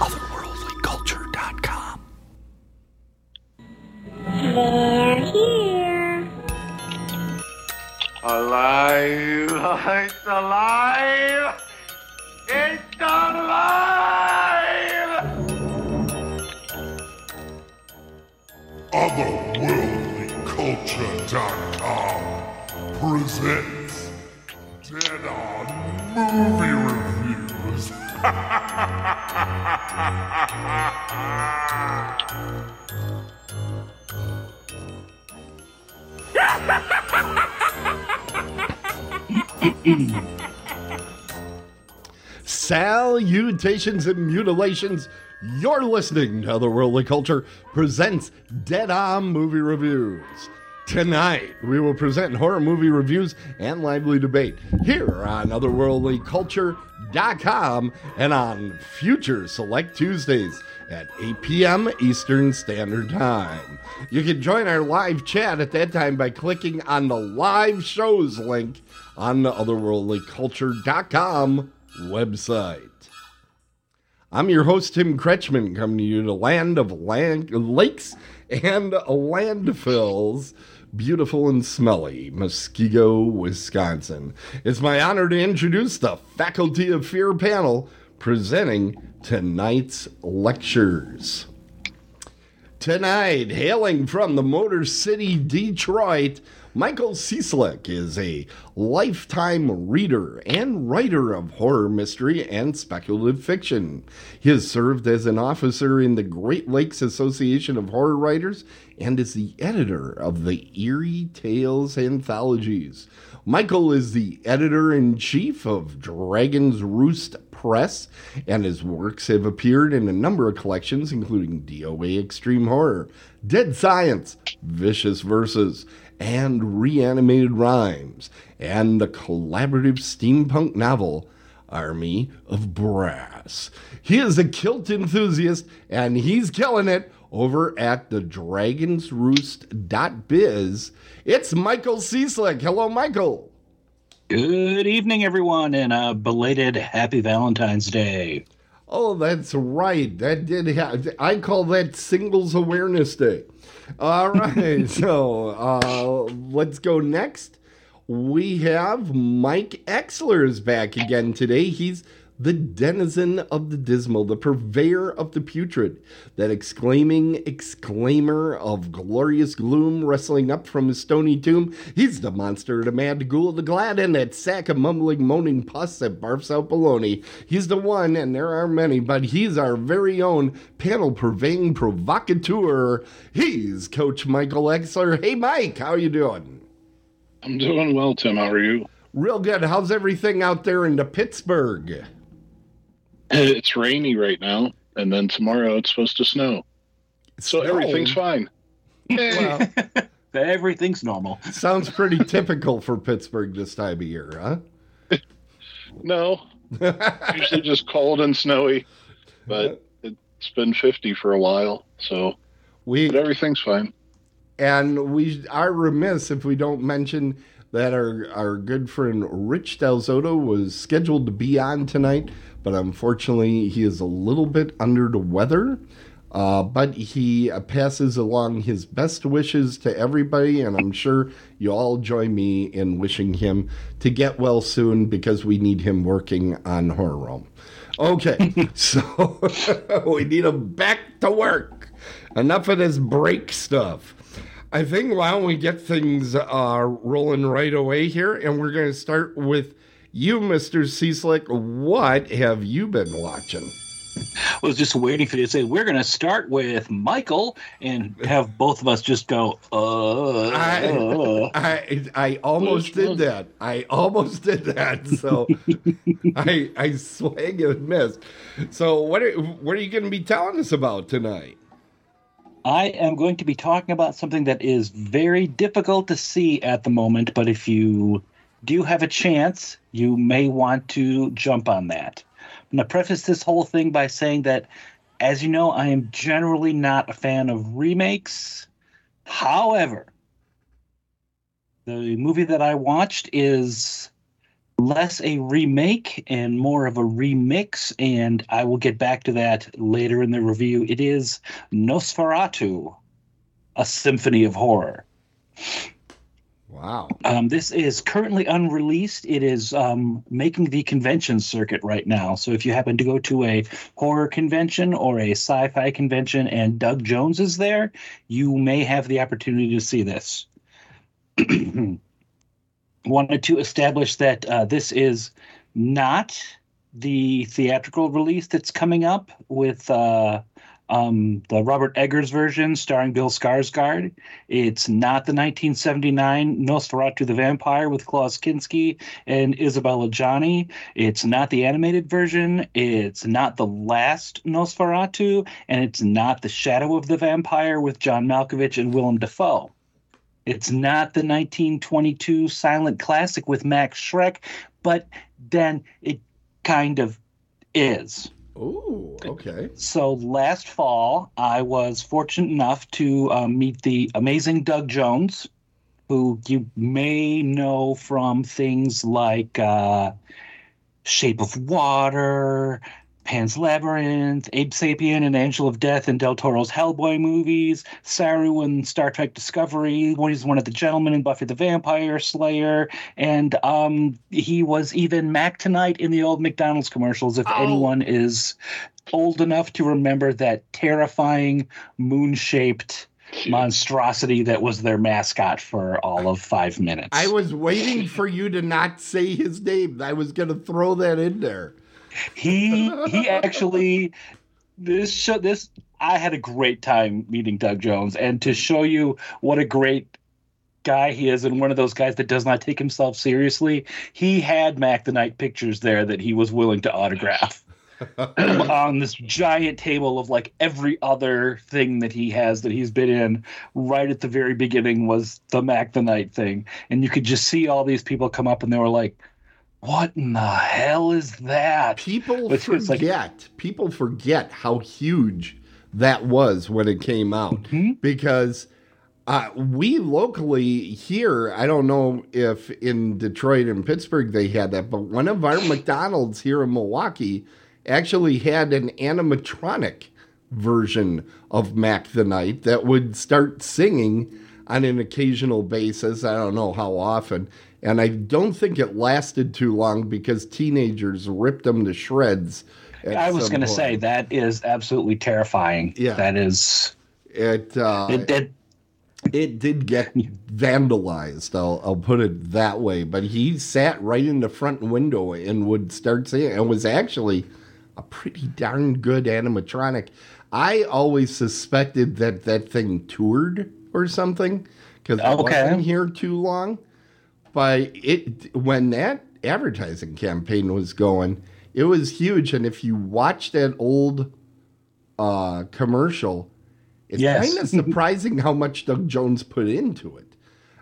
otherworldlyculture.com. They're here. Alive! It's Salutations and mutilations. You're listening to Otherworldly Culture presents Dead On Movie Reviews. Tonight, we will present horror movie reviews and lively debate here on otherworldlyculture.com and on future select Tuesdays at 8 p.m. Eastern Standard Time. You can join our live chat at that time by clicking on the live shows link on the otherworldlyculture.com website. I'm your host, Tim Kretschmann, coming to you to land of land, lakes and landfills, beautiful and smelly, Muskego, Wisconsin. It's my honor to introduce the Faculty of Fear panel presenting tonight's lectures. Tonight, hailing from the Motor City, Detroit, Michael Cieslak is a lifetime reader and writer of horror mystery and speculative fiction. He has served as an officer in the Great Lakes Association of Horror Writers and is the editor of the Eerie Tales anthologies. Michael is the editor in chief of Dragon's Roost Press, and his works have appeared in a number of collections, including DOA Extreme Horror, Dead Science, Vicious Verses, and Reanimated Rhymes, and the collaborative steampunk novel Army of Brass. He is a kilt enthusiast, and he's killing it over at the dragonsroost.biz. It's Michael Cieslak. Hello, Michael. Good evening, everyone, and a belated Happy Valentine's Day. Oh, that's right. That did have. I call that Singles Awareness Day. All right. so uh, let's go next. We have Mike Exler is back again today. He's the denizen of the dismal, the purveyor of the putrid, that exclaiming exclaimer of glorious gloom wrestling up from his stony tomb. He's the monster, the mad ghoul, the glad, and that sack of mumbling, moaning pus that barfs out baloney. He's the one, and there are many, but he's our very own panel purveying provocateur. He's Coach Michael Exler. Hey, Mike, how you doing? I'm doing well, Tim. How are you? Real good. How's everything out there in the Pittsburgh? It's rainy right now, and then tomorrow it's supposed to snow. So Snow? everything's fine. Well, Everything's normal. sounds pretty typical for Pittsburgh this time of year, huh? No, usually just cold and snowy, but it's been 50 for a while, so We but everything's fine. and we are remiss if we don't mention that our our good friend Rich Delzotto was scheduled to be on tonight, but unfortunately he is a little bit under the weather. Uh, but he uh, passes along his best wishes to everybody, and I'm sure you all join me in wishing him to get well soon because we need him working on Horror Realm. Okay, so we need him back to work. Enough of this break stuff. I think why don't we get things uh, rolling right away here, and we're going to start with you, Mister Cieslak. What have you been watching? I was just waiting for you to say we're going to start with Michael and have both of us just go. Uh, I, uh. I I almost did that. I almost did that. So I I swang and missed. So what are what are you going to be telling us about tonight? I am going to be talking about something that is very difficult to see at the moment, but if you do have a chance, you may want to jump on that. I'm going to preface this whole thing by saying that, as you know, I am generally not a fan of remakes. However, the movie that I watched is less a remake and more of a remix, and I will get back to that later in the review. It is Nosferatu, a symphony of horror. Wow. Um, this is currently unreleased. It is um, making the convention circuit right now. So if you happen to go to a horror convention or a sci fi convention and Doug Jones is there, you may have the opportunity to see this. Wanted to establish that uh, this is not the theatrical release that's coming up with uh, um, the Robert Eggers version starring Bill Skarsgård. It's not the 1979 Nosferatu the Vampire with Klaus Kinski and Isabelle Adjani. It's not the animated version. It's not the last Nosferatu, and it's not the Shadow of the Vampire with John Malkovich and Willem Dafoe. It's not the 1922 silent classic with Max Schreck, but then it kind of is. Oh, okay. So last fall, I was fortunate enough to um, meet the amazing Doug Jones, who you may know from things like uh, Shape of Water, Pan's Labyrinth, Abe Sapien and Angel of Death and Del Toro's Hellboy movies, Saru in Star Trek Discovery, he's one of the gentlemen in Buffy the Vampire Slayer, and um, he was even Mac Tonight in the old McDonald's commercials, if Oh. anyone is old enough to remember that terrifying moon-shaped monstrosity that was their mascot for all of five minutes. I was waiting for you to not say his name. I was going to throw that in there. He he actually this show this I had a great time meeting Doug Jones. And to show you what a great guy he is and one of those guys that does not take himself seriously he had Mac Tonight pictures there that he was willing to autograph on this giant table of like every other thing that he has that he's been in. Right at the very beginning was the Mac Tonight thing. And you could just see all these people come up and they were like what in the hell is that People Which was like- forget. people forget how huge that was when it came out Mhm. because uh, we locally here, I don't know if in Detroit and Pittsburgh they had that, but one of our McDonald's here in Milwaukee actually had an animatronic version of Mac Tonight that would start singing on an occasional basis. I don't know how often. And I don't think it lasted too long because teenagers ripped them to shreds. I was going to say that is absolutely terrifying. Yeah. that is. it. Uh, It, it, it did get vandalized. I'll, I'll put it that way. But he sat right in the front window and would start singing. It was actually a pretty darn good animatronic. I always suspected that that thing toured or something because it Okay. wasn't here too long. But it when that advertising campaign was going, it was huge. And if you watch that old uh, commercial, it's Yes. kind of surprising how much Doug Jones put into it.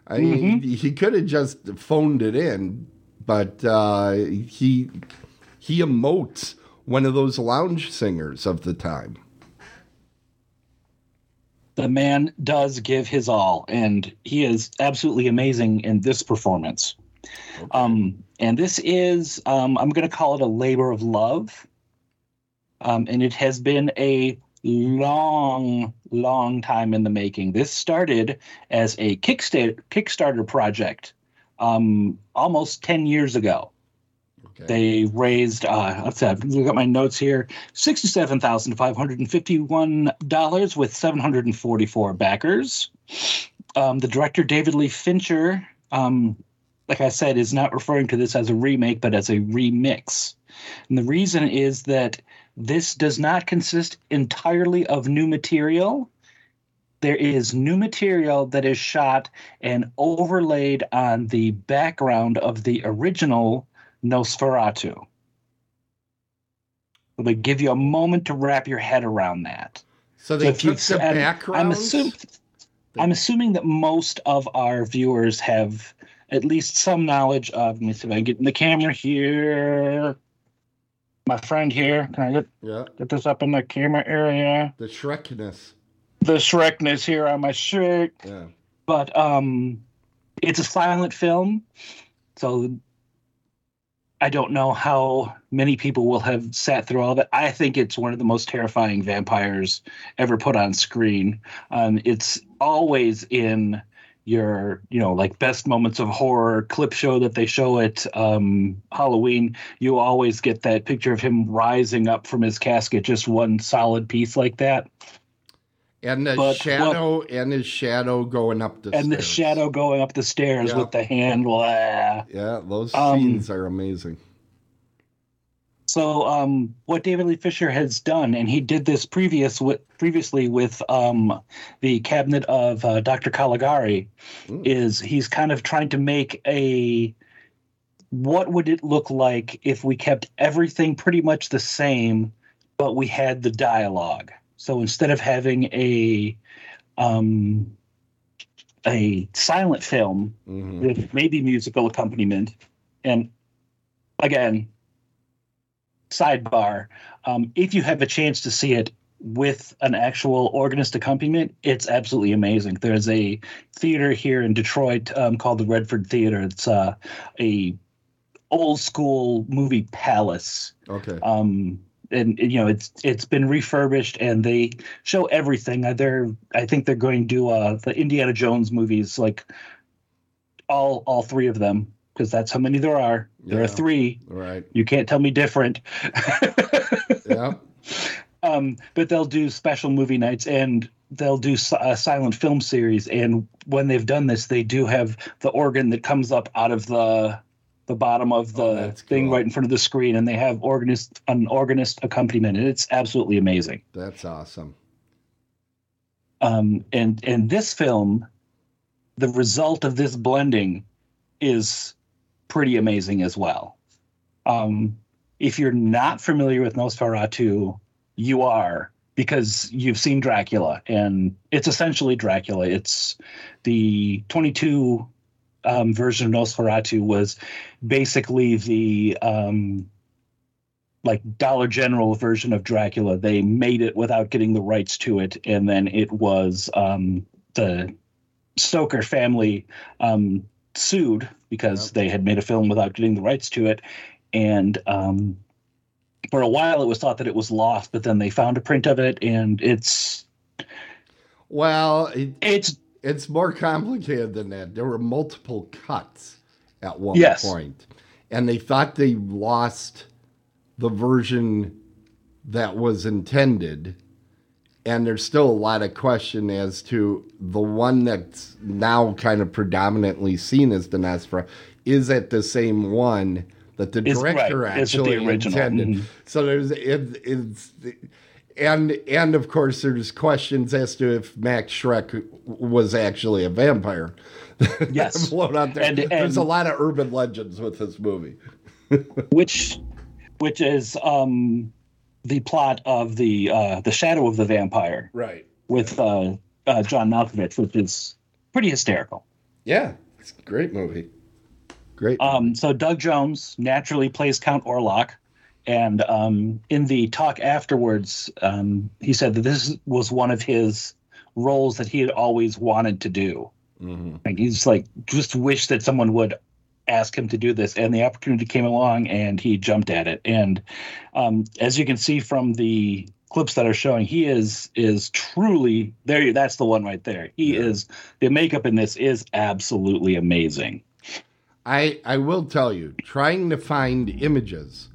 I mean, Mm-hmm. he could have just phoned it in, but uh, he he emotes one of those lounge singers of the time. The man does give his all, and he is absolutely amazing in this performance. Um, and this is, um, I'm going to call it a labor of love. Um, and it has been a long, long time in the making. This started as a Kickstarter, Kickstarter project um, almost 10 years ago. They raised, uh, let's I've got my notes here, sixty-seven thousand five hundred and fifty-one dollars with seven hundred and forty-four backers. Um, the director David Lee Fisher, um, like I said, is not referring to this as a remake, but as a remix. And the reason is that this does not consist entirely of new material. There is new material that is shot and overlaid on the background of the original Nosferatu. It'll give you a moment to wrap your head around that. so they if you took the and background. I'm assuming I'm assuming that most of our viewers have at least some knowledge of. Let me see if I can get in the camera here. My friend here, can I get, Yeah, get this up in the camera area? the Shrekness. The Shrekness here on my shirt. Yeah. but um it's a silent film so I don't know how many people will have sat through all of it. I think it's one of the most terrifying vampires ever put on screen. Um, it's always in your, you know, like best moments of horror clip show that they show at um, Halloween. You always get that picture of him rising up from his casket, just one solid piece like that. And the But shadow and his shadow going up the and the shadow going up the stairs Yeah. with the hand. blah. Yeah, those Um, scenes are amazing. So, um, what David Lee Fisher has done, and he did this previous with, previously with um, the cabinet of uh, Dr. Caligari, Mm. is he's kind of trying to make a what would it look like if we kept everything pretty much the same, but we had the dialogue. So instead of having a um, a silent film Mhm. with maybe musical accompaniment. And again, sidebar, um, if you have a chance to see it with an actual organist accompaniment, it's absolutely amazing. There's a theater here in Detroit um, called the Redford Theater. It's uh, a old school movie palace Okay. um and you know it's it's been refurbished and they show everything Uh, they're i think they're going to do uh the indiana jones movies like all all three of them because that's how many there are there Yeah. are three right. you can't tell me different Yeah. um but they'll do special movie nights and they'll do a silent film series and when they've done this they do have the organ that comes up out of the the bottom of the Oh, thing cool. right in front of the screen and they have organist an organist accompaniment and it's absolutely amazing That's awesome. um and and this film the result of this blending is pretty amazing as well um if you're not familiar with nosferatu you are because you've seen dracula and it's essentially dracula it's the 22 um, version of nosferatu was basically the um like Dollar General version of Dracula. They made it without getting the rights to it, and then it was um, the Stoker family um, sued because they had made a film without getting the rights to it, and um, for a while it was thought that it was lost, but then they found a print of it, and it's Well, it, it's it's more complicated than that. There were multiple cuts at one Yes. point, and they thought they lost the version that was intended. And there's still a lot of question as to the one that's now kind of predominantly seen as the Nosferatu. Is it the same one that the right. director the actually original? intended? Mhm. So there's it, it's and and of course there's questions as to if Max Schreck was actually a vampire. Yes. Float out there. And- there's a lot of urban legends with this movie. which which is um, the plot of the uh, the Shadow of the Vampire Right. with uh, uh, John Malkovich, which is pretty hysterical. Yeah. It's a great movie. Great. Um, so Doug Jones naturally plays Count Orlok, and um, in the talk afterwards, um, he said that this was one of his roles that he had always wanted to do. Mhm. Like he's like just wished that someone would ask him to do this, and the opportunity came along, and he jumped at it. And um, as you can see from the clips that are showing, he is is truly there. That's the one right there. He Yeah. is the makeup in this is absolutely amazing. I I will tell you, trying to find images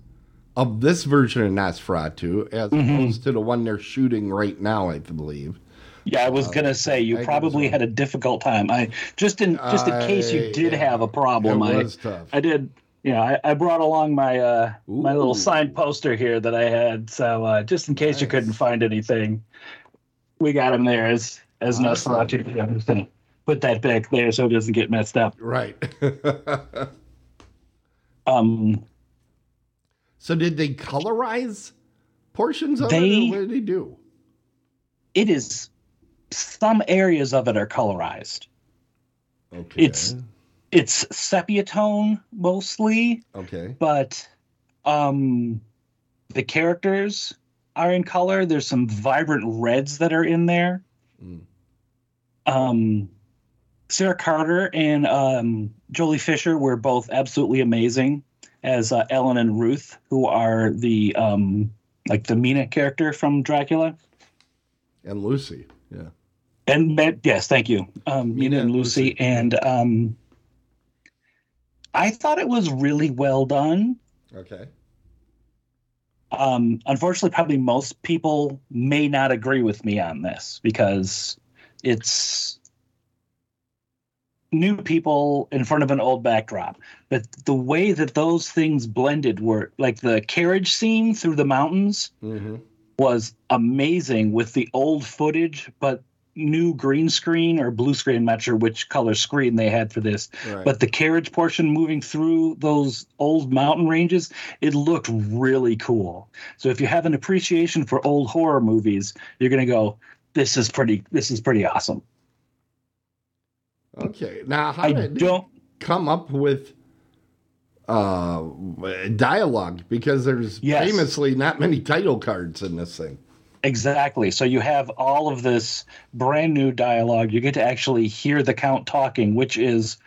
of this version of Nosferatu as Mm-hmm. opposed to the one they're shooting right now, I believe. Yeah, I was gonna say you I probably had a difficult time. I just in just in case you did yeah, have a problem. I tough. I did. You know, I, I brought along my uh my little signed poster here that I had. So uh, just in case you couldn't find anything, we got him there as as Awesome. Nosferatu. I'm just gonna put that back there so it doesn't get messed up. Right. Um, so did they colorize portions of it? They- Or what did they do? it is some areas of it are colorized. Okay. It's- It's sepia tone mostly. okay. but um the characters are in color there's some vibrant reds that are in there Mm. um sarah carter and um jolie fisher were both absolutely amazing as uh, Ellen and Ruth, who are the um, like the Mina character from Dracula. And Lucy. Yeah. And yes, thank you, um, Mina and Lucy. And um, I thought it was really well done. Okay. Um, unfortunately, probably most people may not agree with me on this because it's new people in front of an old backdrop. But the way that those things blended were like the carriage scene through the mountains Mm-hmm. was amazing with the old footage, but new green screen or blue screen. I'm not sure which color screen they had for this. Right. But the carriage portion moving through those old mountain ranges, it looked really cool. So if you have an appreciation for old horror movies, you're gonna go, this is pretty this is pretty awesome. Okay. Now, how I did don't come up with uh dialogue because there's Yes. famously not many title cards in this thing. Exactly. So you have all of this brand new dialogue. You get to actually hear the count talking, which is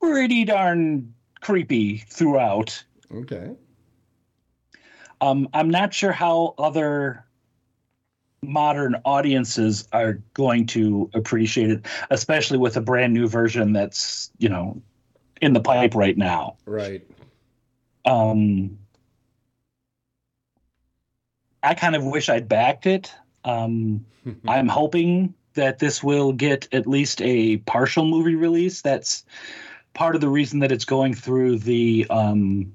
pretty darn creepy throughout. Okay. Um, I'm not sure how other modern audiences are going to appreciate it, especially with a brand new version that's, you know, in the pipe right now. Right. Um, I kind of wish I'd backed it. Um, I'm hoping that this will get at least a partial movie release. That's part of the reason that it's going through the um,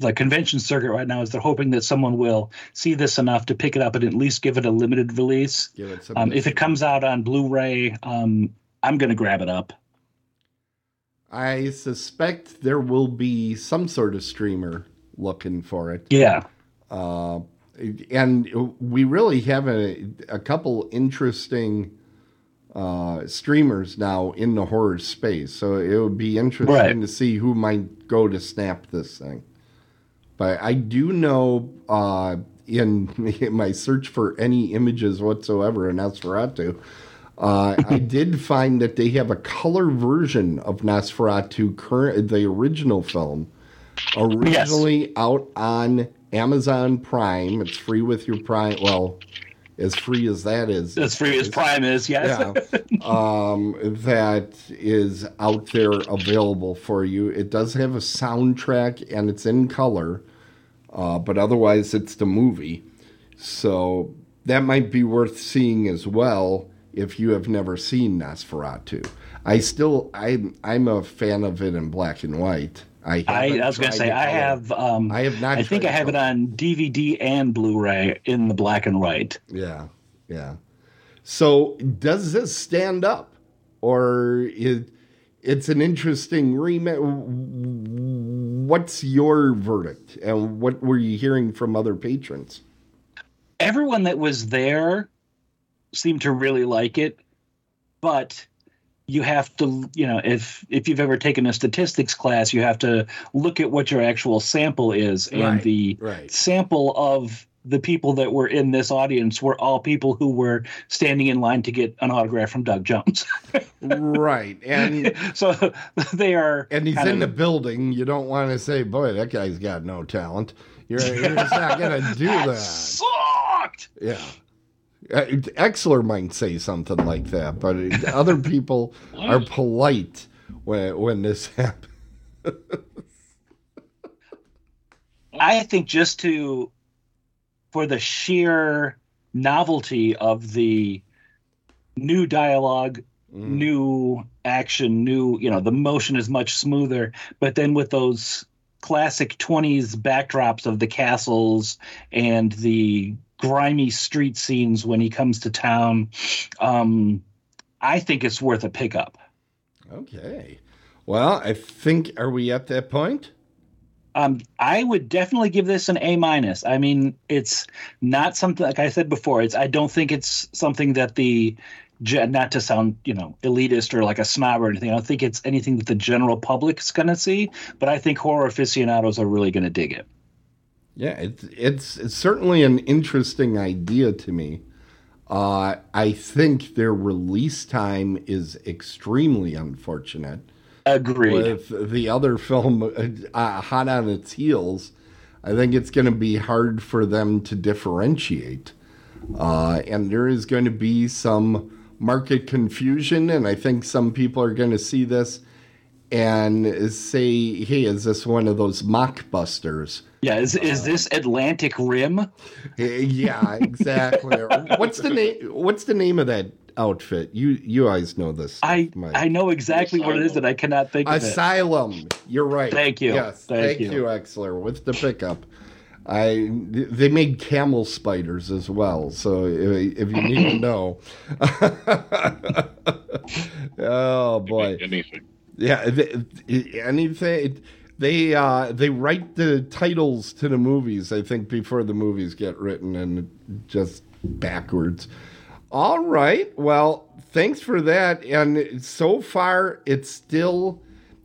the convention circuit right now. Is they're hoping that someone will see this enough to pick it up and at least give it a limited release. Give it Um, if it comes out on Blu-ray, um, I'm going to grab it up. I suspect there will be some sort of streamer looking for it. Yeah. Uh, and we really have a, a couple interesting uh, streamers now in the horror space. So it would be interesting Right. to see who might go to snap this thing. But I do know uh, in, in my search for any images whatsoever in Nosferatu, uh, I did find that they have a color version of Nosferatu, current the original film, originally out on Amazon Prime. It's free with your Prime. Well, as free as that is. As free as Prime is, yes. Yeah, um, that is out there available for you. It does have a soundtrack and it's in color, uh, but otherwise it's the movie. So that might be worth seeing as well if you have never seen Nosferatu. I still, I'm, I'm a fan of it in black and white. I, I, I was going to say I have. Um, I have not I think I have it on DVD and Blu-ray in the black and white. Yeah, yeah. So does this stand up, or it, it's an interesting remake? What's your verdict, and what were you hearing from other patrons? Everyone that was there seemed to really like it, but you have to, you know, if if you've ever taken a statistics class, you have to look at what your actual sample is, and Right, the right. sample of the people that were in this audience were all people who were standing in line to get an autograph from Doug Jones. right, and so they are and he's in the building. You don't want to say, "Boy, that guy's got no talent." You're, you're just not gonna do that. sucked. Yeah. Uh, Exler might say something like that, but other people are polite when when this happens. I think just to for the sheer novelty of the new dialogue, new action, new, you know, the motion is much smoother, but then with those classic 20s backdrops of the castles and the grimy street scenes when he comes to town, um I think it's worth a pickup. Okay. Well, I think are we at that point? Um, I would definitely give this an A minus. I mean, it's not something like I said before. It's I don't think it's something that the not to sound you know elitist or like a snob or anything. I don't think it's anything that the general public is going to see. But I think horror aficionados are really going to dig it. Yeah, it's it's it's certainly an interesting idea to me. Uh, I think their release time is extremely unfortunate. Agreed. with the other film uh, hot on its heels, I think it's going to be hard for them to differentiate. Uh, and there is going to be some market confusion, and I think some people are going to see this and say, hey, is this one of those mockbusters? yeah, is is this Atlantic Rim? Yeah, exactly. what's the name? What's the name of that outfit? You you guys know this. I Mike. I know exactly what it is, and I cannot think of it. Asylum. You're right. Thank you. Yes, Thank thank, you. you. Exler, with the pickup. I they made camel spiders as well. So if, if you need to know, oh boy, Anything. yeah, th- anything. They uh, they write the titles to the movies. I think before the movies get written, and just backwards. All right. Well, thanks for that. And so far, it's still,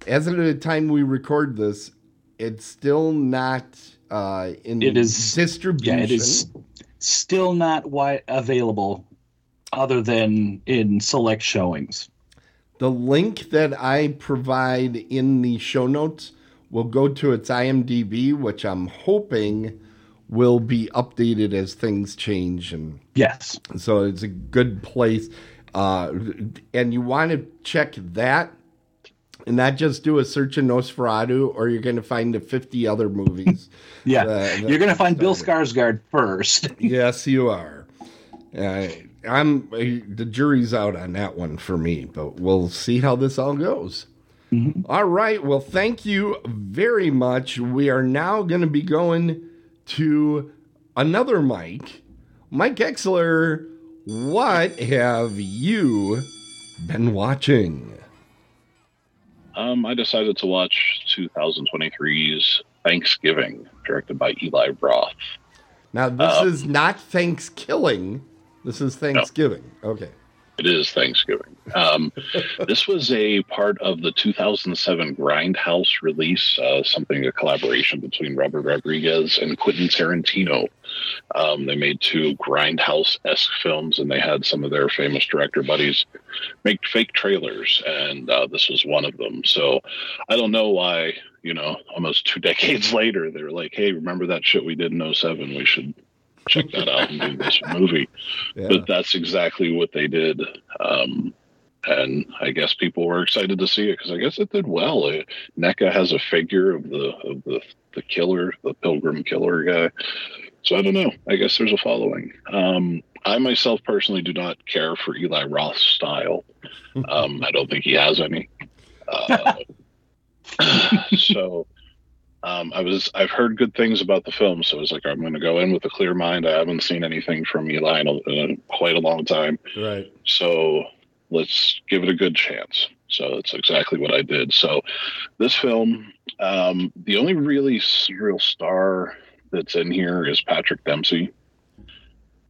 as of the time we record this, it's still not uh, in It is- distribution. Yeah, it is still not wi- available, other than in select showings. The link that I provide in the show notes will go to its IMDb, which I'm hoping will be updated as things change and Yes. so it's a good place uh, and you want to check that and not just do a search in nosferatu or you're going to find the 50 other movies. Yeah, Uh, that you're gonna find Bill started. Skarsgård first. yes you are. Uh, i'm the jury's out on that one for me but we'll see how this all goes. All right well thank you very much. We are now going to be going to another mike mike exler what have you been watching Um, I decided to watch 2023's Thanksgiving, directed by Eli Roth. now this Um, is not thanksgiving this is thanksgiving okay It is Thanksgiving. Um, this was a part of the 2007 Grindhouse release, uh, something a collaboration between Robert Rodriguez and Quentin Tarantino. Um, they made two Grindhouse esque films, and they had some of their famous director buddies make fake trailers, and uh, this was one of them. So I don't know why, you know, almost two decades later, they're like, "Hey, remember that shit we did in 07? We should." Check that out and do this movie yeah. but that's exactly what they did. Um, and I guess people were excited to see it because I guess it did well. Uh, NECA has a figure of the of the the killer, the Pilgrim Killer guy. So I don't know. I guess there's a following. Um, I myself personally do not care for Eli Roth's style. Um, I don't think he has any. Uh, so um, I was I've heard good things about the film, so I was like, I'm going to go in with a clear mind. I haven't seen anything from Eli in, a, in quite a long time, right so let's give it a good chance. So that's exactly what I did. So this film, um, the only really real star that's in here is Patrick Dempsey.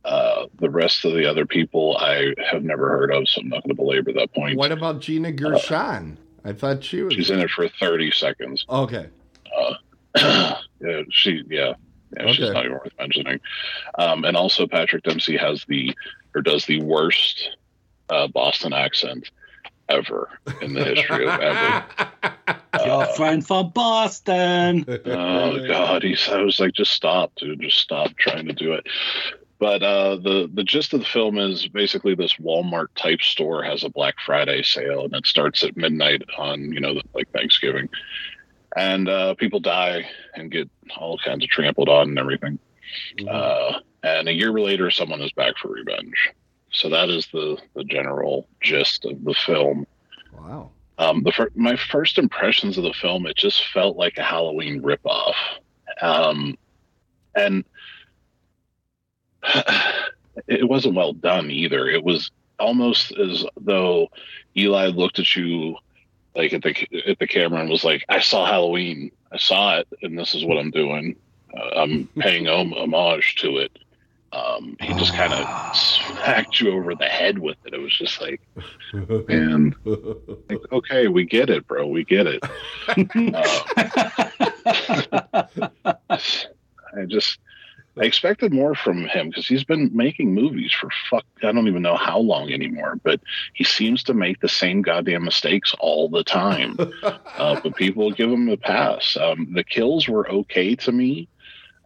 Uh, the rest of the other people I have never heard of, so I'm not going to belabor that point. what about gina gershon i thought she was She's in it for 30 seconds. okay yeah, she yeah, yeah she's not even worth mentioning. Um, and also Patrick Dempsey has the or does the worst uh, Boston accent ever in the history of ever. Your friend from Boston. Oh God, he's I was like, just stop, dude, just stop trying to do it. But uh, the the gist of the film is basically this Walmart type store has a Black Friday sale, and it starts at midnight on you know like Thanksgiving, and uh, people die and get all kinds of trampled on and everything. Uh, and a year later, someone is back for revenge. So that is the the general gist of the film. wow Um, the fir- my first impressions of the film, it just felt like a Halloween ripoff, um, and it wasn't well done either. It was almost as though Eli looked at you like at the at the camera and was like, "I saw Halloween. I saw it, and this is what I'm doing. Uh, I'm paying hom- homage to it." Um, he just kind of smacked you over the head with it. It was just like, man, like, okay, we get it, bro. We get it. Uh, I just, I expected more from him because he's been making movies for fuck I don't even know how long anymore, but he seems to make the same goddamn mistakes all the time. uh, but people give him a pass. Um, the kills were okay to me.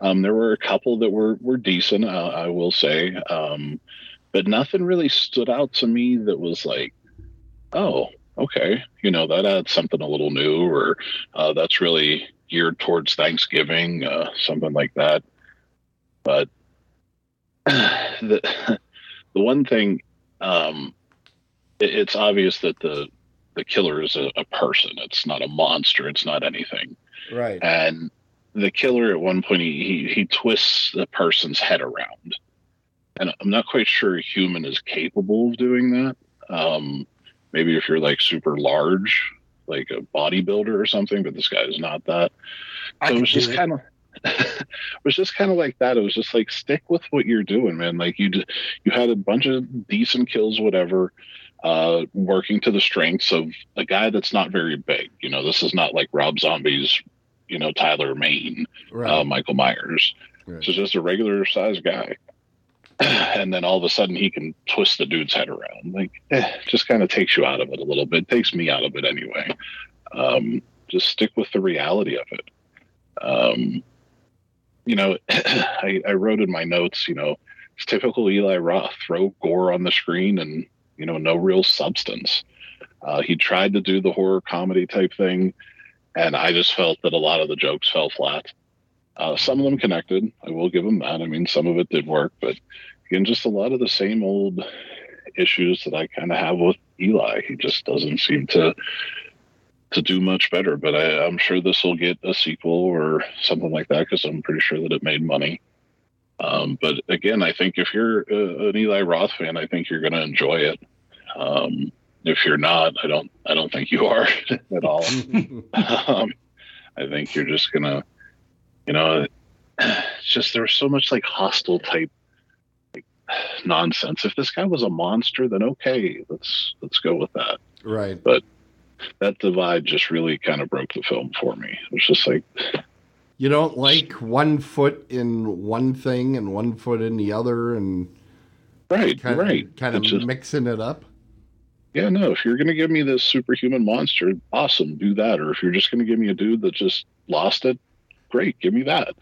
Um, there were a couple that were were decent, uh, I will say, um, but nothing really stood out to me that was like, oh, okay, you know, that adds something a little new, or uh, that's really geared towards Thanksgiving, uh, something like that. But the the one thing, um, it, it's obvious that the the killer is a, a person. It's not a monster. It's not anything. Right. And the killer at one point he, he he twists the person's head around, and I'm not quite sure a human is capable of doing that. Um, maybe if you're like super large, like a bodybuilder or something, but this guy is not that. So it was just kind of. it was just kind of like that. It was just like stick with what you're doing, man. Like you, d- you had a bunch of decent kills, whatever, uh, working to the strengths of a guy that's not very big. You know, this is not like Rob Zombie's, you know, Tyler Mane, Right. uh, Michael Myers. Right. Is just a regular sized guy. and then all of a sudden he can twist the dude's head around. Like, eh, just kind of takes you out of it a little bit. Takes me out of it anyway. Um, just stick with the reality of it. Um, you know, I, I wrote in my notes, you know, it's typical Eli Roth throw gore on the screen and, you know, no real substance. Uh, he tried to do the horror comedy type thing, and I just felt that a lot of the jokes fell flat. Uh, some of them connected. I will give them that. I mean, some of it did work, but again, just a lot of the same old issues that I kind of have with Eli. He just doesn't seem to to do much better. But I, I'm sure this will get a sequel or something like that because I'm pretty sure that it made money. Um, but again, I think if you're uh, an Eli Roth fan, I think you're going to enjoy it. Um, if you're not, I don't. I don't think you are at all. um, I think you're just gonna, you know, it's just there's so much like Hostel type like, nonsense. If this guy was a monster, then okay, let's let's go with that. right. But that divide just really kind of broke the film for me. It was just like, You don't like one foot in one thing and one foot in the other and right, kind right, of, kind of just- mixing it up. Yeah, no. If you're gonna give me this superhuman monster, awesome, do that. Or if you're just gonna give me a dude that just lost it, great, give me that.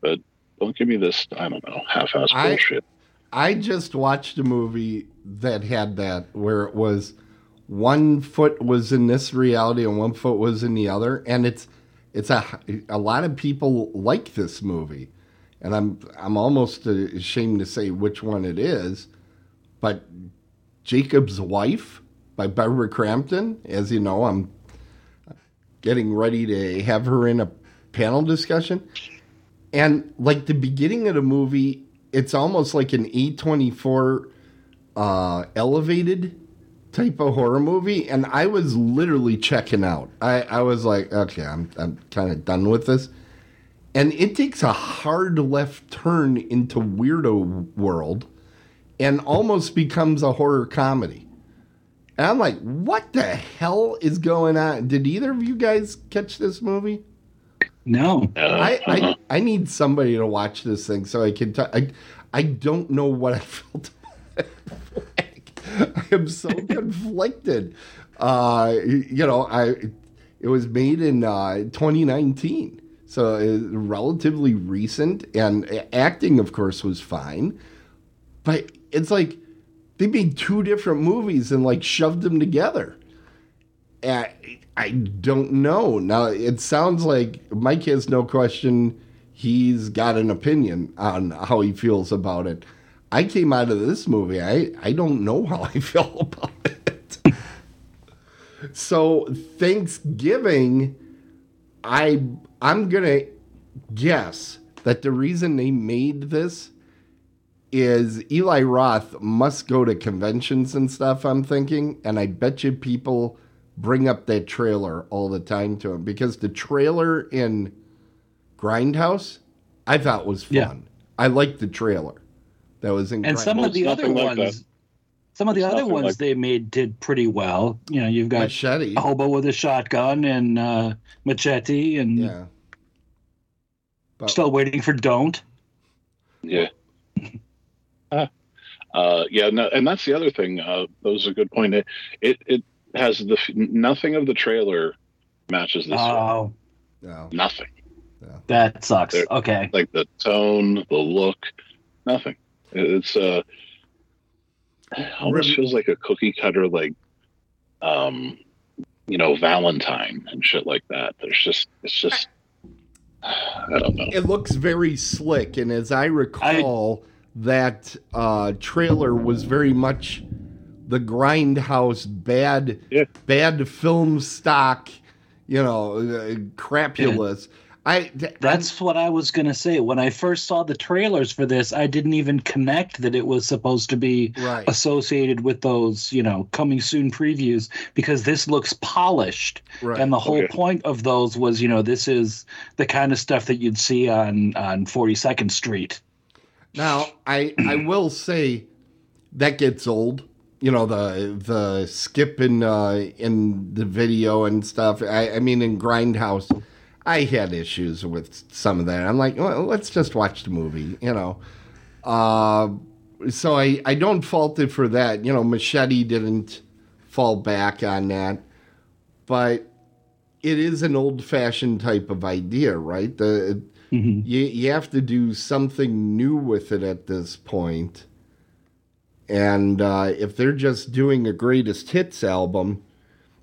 But don't give me this. I don't know, half-ass I- bullshit. I just watched a movie that had that where it was one foot was in this reality and one foot was in the other, and it's it's a a lot of people like this movie, and I'm I'm almost ashamed to say which one it is, but Jacob's Wife by Barbara Crampton. As you know, I'm getting ready to have her in a panel discussion. And like the beginning of the movie, it's almost like an A24 uh, elevated type of horror movie. And I was literally checking out. I, I was like, okay, I'm, I'm kind of done with this. And it takes a hard left turn into weirdo world and almost becomes a horror comedy. And I'm like, what the hell is going on? Did either of you guys catch this movie? No. Uh, I, uh-huh. I I need somebody to watch this thing so I can. T- I I don't know what I felt. like. I am so conflicted. Uh, you know, I it was made in uh, 2019, so it's relatively recent, and acting, of course, was fine. But it's like they made two different movies and like shoved them together. I, I don't know. Now it sounds like Mike has no question. He's got an opinion on how he feels about it. I came out of this movie. I, I don't know how I feel about it. so Thanksgiving, I I'm gonna guess that the reason they made this is Eli Roth must go to conventions and stuff, I'm thinking. And I bet you people bring up that trailer all the time to him because the trailer in Grindhouse I thought was fun. Yeah. I liked the trailer. That was in And some of the other like ones, that. some of the It's other ones like- they made did pretty well. You know, you've got Machete. a hobo with a shotgun and uh, machete, and Yeah. But, still waiting for don't. Yeah. Uh, yeah, no, and that's the other thing. Uh, that was a good point. It it, it has the f- nothing of the trailer matches this one. Oh, No. Nothing. that sucks. There- Okay. Like the tone, the look, nothing. It's uh, almost Rem- feels like a cookie cutter, like um, you know, Valentine and shit like that. There's just it's just I don't know. It looks very slick, and as I recall, that uh, trailer was very much the grindhouse bad, Yeah. bad film stock, you know, uh, crapulous. I th- That's what I was going to say. When I first saw the trailers for this, I didn't even connect that it was supposed to be Right. associated with those, you know, coming soon previews because this looks polished. Right. And the whole Okay. point of those was, you know, this is the kind of stuff that you'd see on on 42nd Street. Now, I I will say that gets old. You know the the skip in uh, in the video and stuff. I, I mean, in Grindhouse, I had issues with some of that. I'm like, well, let's just watch the movie. You know, uh, so I I don't fault it for that. You know, Machete didn't fall back on that, but it is an old fashioned type of idea, right? The you you have to do something new with it at this point. And uh, if they're just doing a greatest hits album,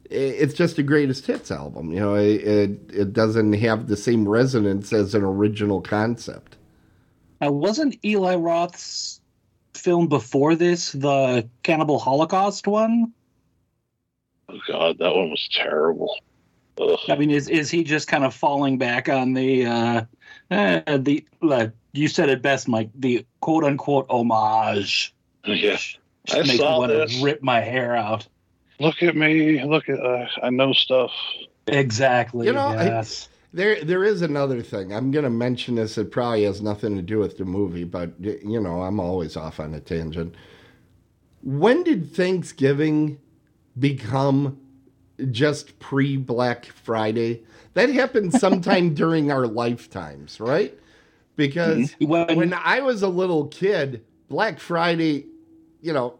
it's just a greatest hits album. You know, it, it it doesn't have the same resonance as an original concept. Now, wasn't Eli Roth's film before this the Cannibal Holocaust one? Oh god, that one was terrible. Ugh. I mean, is is he just kind of falling back on the uh, uh the like, you said it best, Mike, the quote unquote homage? Yeah, Just I make me saw want this. to rip my hair out. look at me. Look at uh, I know stuff. Exactly. You know, I- There there is another thing. I'm going to mention this. It probably has nothing to do with the movie, but you know, I'm always off on a tangent. When did Thanksgiving become just pre Black Friday? That happened sometime during our lifetimes, right? Because When- when I was a little kid, Black Friday, you know,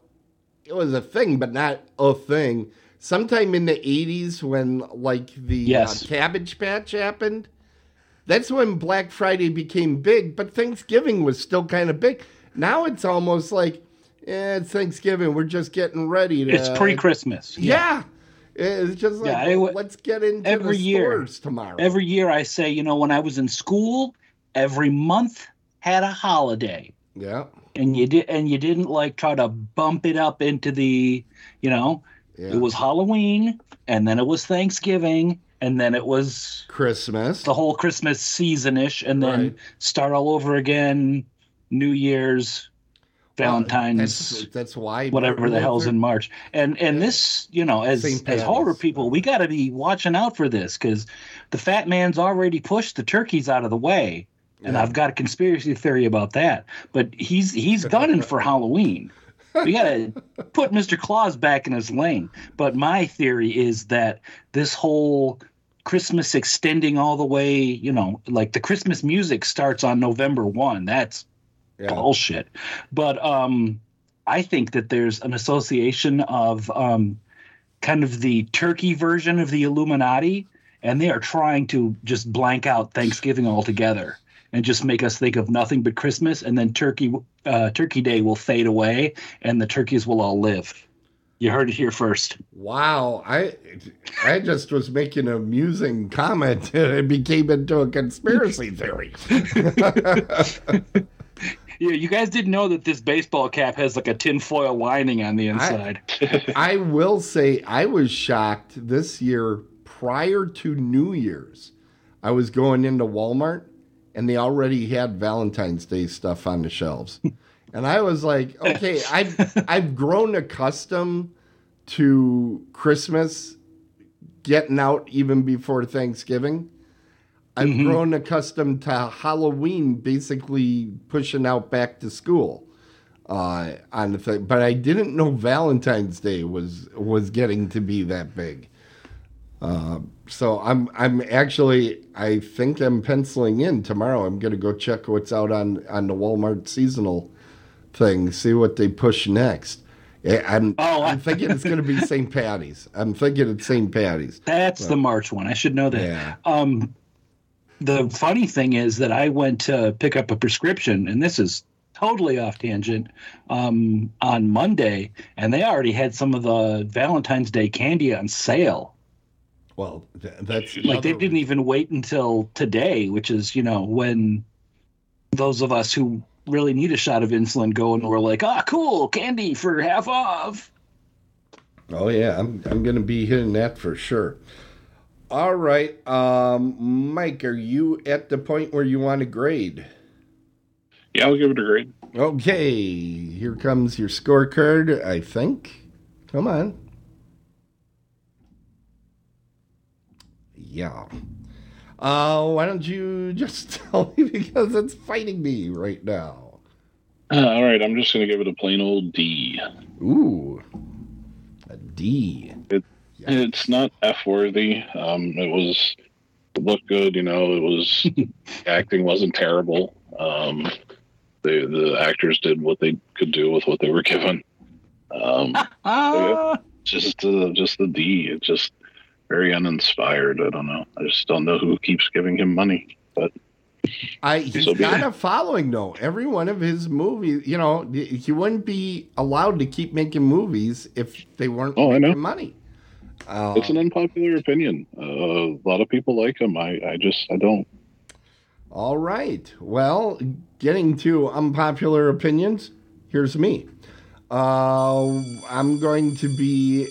it was a thing, but not a thing. Sometime in the 80s, when like the Yes. uh, Cabbage Patch happened, that's when Black Friday became big, but Thanksgiving was still kind of big. Now it's almost like, eh, it's Thanksgiving. We're just getting ready to. it's pre-Christmas. Yeah. It's just like, Yeah, let's get into every the year- tomorrow. Every year I say, you know, when I was in school, every month had a holiday. yeah. And you did and you didn't like try to bump it up into the, you know, Yeah. it was Halloween and then it was Thanksgiving and then it was Christmas. the whole Christmas season-ish and then Right. start all over again New Year's, Valentine's, That's, that's why. whatever the hell's in March. And and this, you know, as as horror people, we got to be watching out for this because the fat man's already pushed the turkeys out of the way, and Yeah. I've got a conspiracy theory about that. But he's he's gunning for Halloween. We got to put Mr. Claus back in his lane. But my theory is that this whole Christmas extending all the way, you know, like the Christmas music starts on November 1. That's Yeah. bullshit. But um, I think that there's an association of um, kind of the turkey version of the Illuminati, and they are trying to just blank out Thanksgiving altogether and just make us think of nothing but Christmas, and then Turkey uh, Turkey Day will fade away, and the turkeys will all live. You heard it here first. Wow, I I just was making an amusing comment and it became into a conspiracy theory. Yeah, you guys didn't know that this baseball cap has like a tinfoil lining on the inside. I will say I was shocked this year prior to New Year's. I was going into Walmart and they already had Valentine's Day stuff on the shelves. And I was like, okay, I've I've grown accustomed to Christmas getting out even before Thanksgiving. I've grown accustomed to Halloween basically pushing out back to school uh, on the thing, but I didn't know Valentine's Day was was getting to be that big. Uh, so I'm I'm actually I think I'm penciling in tomorrow. I'm gonna go check what's out on on the Walmart seasonal thing, see what they push next. Eh, I'm Oh, I- I'm thinking it's gonna be St. Patty's. I'm thinking it's St. Patty's. That's the March one. I should know that. Yeah. Um, the funny thing is that I went to pick up a prescription, and this is totally off tangent, um, on Monday, and they already had some of the Valentine's Day candy on sale. Well, that's Like they didn't even wait until today, which is you know when those of us who really need a shot of insulin go and we're like, ah, cool, candy for half off. Oh yeah, I'm I'm gonna be hitting that for sure. All right, um, Mike, are you at the point where you want to grade? Yeah, I'll give it a grade. Okay, here comes your scorecard. I think. Come on. Yeah. Uh, why don't you just tell me because it's fighting me right now. Uh, all right, I'm just going to give it a plain old D. Ooh, a D. It's not F worthy. Um, it was it looked good, you know. It was acting wasn't terrible. Um, the the actors did what they could do with what they were given. Um, just uh, just the D. It's just very uninspired. I don't know. I just don't know who keeps giving him money. But I he's So got a following though. Every one of his movies, you know, he wouldn't be allowed to keep making movies if they weren't Oh, making money. Uh, it's an unpopular opinion. Uh, a lot of people like him. I, I just I don't. All right. Well, getting to unpopular opinions, here's me. Uh, I'm going to be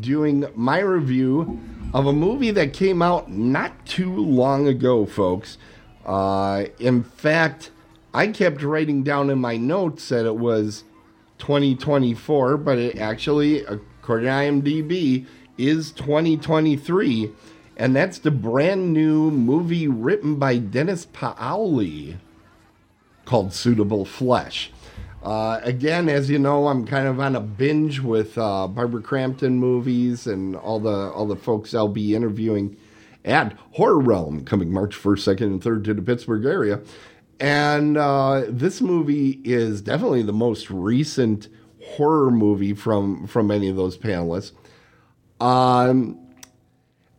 doing my review of a movie that came out not too long ago, folks. Uh, in fact, I kept writing down in my notes that it was 2024, but it actually, according to IMDb, is 2023. And that's the brand new movie written by Dennis Paoli called Suitable Flesh. Uh, again, as you know, I'm kind of on a binge with uh, Barbara Crampton movies and all the all the folks I'll be interviewing at Horror Realm coming March 1st, 2nd, and 3rd to the Pittsburgh area. And uh, this movie is definitely the most recent horror movie from from any of those panelists. Um,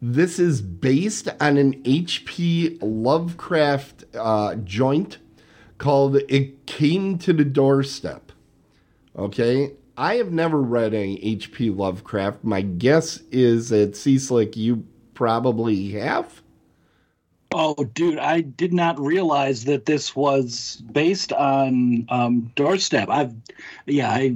this is based on an H.P. Lovecraft uh, joint called It Came to the Doorstep. Okay. I have never read any H.P. Lovecraft. My guess is that Cieslak, you probably have. Oh, dude, I did not realize that this was based on um, Doorstep. I've, yeah, I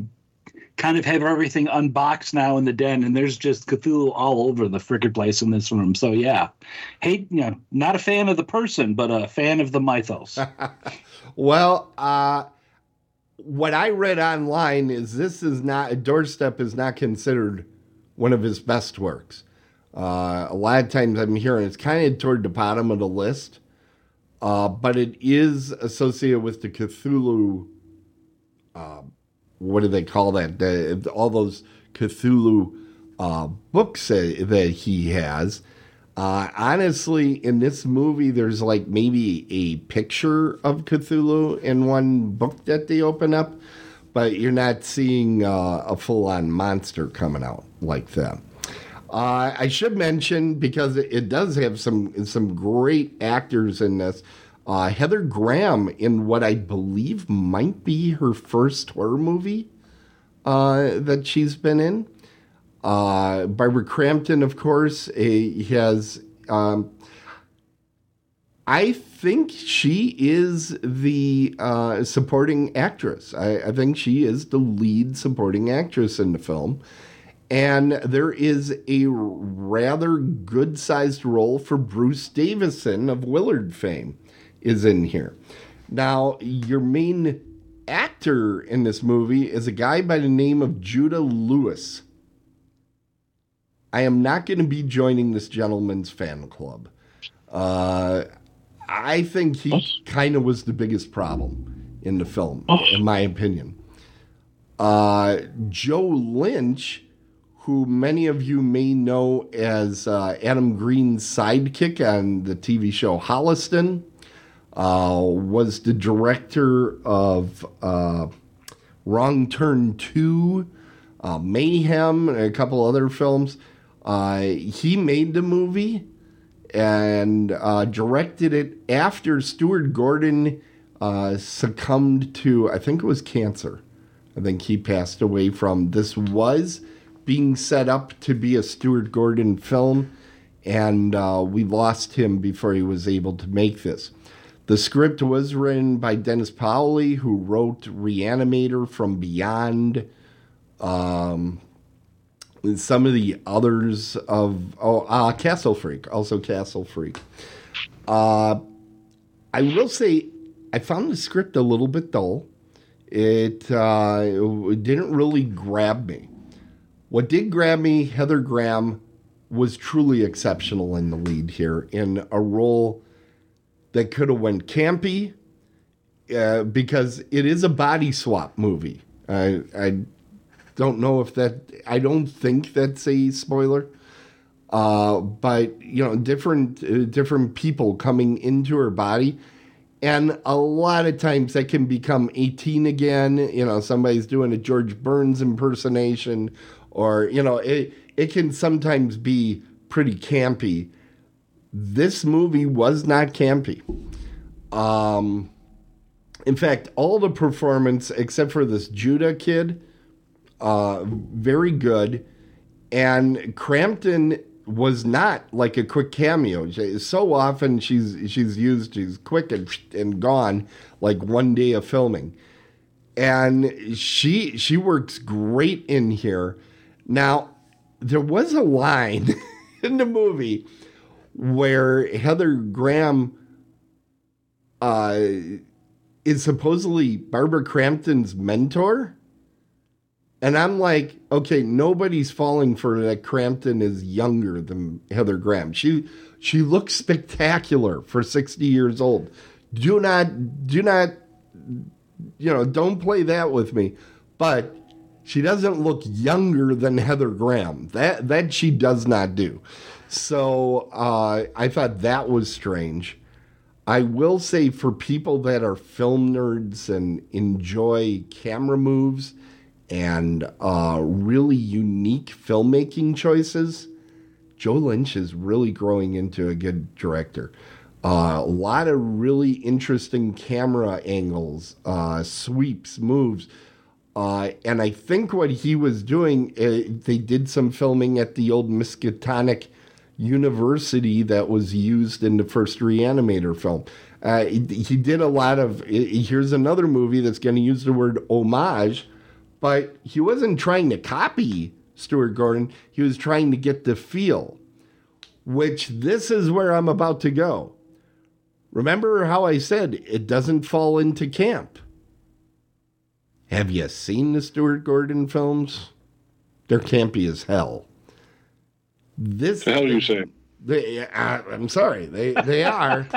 kind of have everything unboxed now in the den, and there's just Cthulhu all over the frickin' place in this room. So yeah, hate, you know, not a fan of the person, but a fan of the mythos. Well, uh, what I read online is this is not, a Doorstep is not considered one of his best works. Uh, a lot of times I'm hearing it's kind of toward the bottom of the list, uh, but it is associated with the Cthulhu. Uh, what do they call that? The, all those Cthulhu uh, books that, that he has. Uh, honestly, in this movie, there's like maybe a picture of Cthulhu in one book that they open up, but you're not seeing uh, a full on monster coming out like that. Uh, I should mention because it, it does have some some great actors in this. Uh, Heather Graham in what I believe might be her first horror movie uh, that she's been in. Uh, Barbara Crampton, of course, eh, has. Um, I think she is the uh, supporting actress. I, I think she is the lead supporting actress in the film. And there is a rather good sized role for Bruce Davison of Willard fame is in here. Now, your main actor in this movie is a guy by the name of Judah Lewis. I am not going to be joining this gentleman's fan club. Uh, I think he kind of was the biggest problem in the film, in my opinion. Uh, Joe Lynch, who many of you may know as uh, Adam Green's sidekick on the TV show Holliston, uh, was the director of uh, Wrong Turn 2, uh, Mayhem, and a couple other films. Uh, he made the movie and uh, directed it after Stuart Gordon uh, succumbed to, I think it was cancer. I think he passed away from. This was being set up to be a Stuart Gordon film, and we lost him before he was able to make this. The script was written by Dennis Paoli, who wrote Reanimator from Beyond. Um, some of the others of oh uh, Castle Freak, also Castle Freak. Uh, I will say I found the script a little bit dull. It, uh, it didn't really grab me. What did grab me, Heather Graham was truly exceptional in the lead here in a role that could have went campy uh, because it is a body swap movie. I, I don't know if that I don't think that's a spoiler. Uh, but you know, different uh, different people coming into her body, and a lot of times that can become 18 again. You know, somebody's doing a George Burns impersonation, or you know, it it can sometimes be pretty campy. This movie was not campy. Um, in fact, all the performance except for this Judah kid uh, very good. And Crampton was not like a quick cameo. So often she's she's used, she's quick and, and gone, like one day of filming. And she she works great in here. Now, there was a line in the movie where Heather Graham uh, is supposedly Barbara Crampton's mentor and I'm like, okay, nobody's falling for that Crampton is younger than Heather Graham. She she looks spectacular for 60 years old. Do not do not you know, don't play that with me. But she doesn't look younger than Heather Graham. That that she does not do. So uh, I thought that was strange. I will say for people that are film nerds and enjoy camera moves, and uh, really unique filmmaking choices, Joe Lynch is really growing into a good director. Uh, a lot of really interesting camera angles, uh, sweeps, moves. Uh, and I think what he was doing, uh, they did some filming at the old Miskatonic University that was used in the first Reanimator film. Uh, he, he did a lot of. Here's another movie that's going to use the word homage but he wasn't trying to copy Stuart Gordon. He was trying to get the feel, which this is where I'm about to go. Remember how I said it doesn't fall into camp? Have you seen the Stuart Gordon films? They're campy as hell. This the hell you saying? They, uh, I'm sorry, they they are.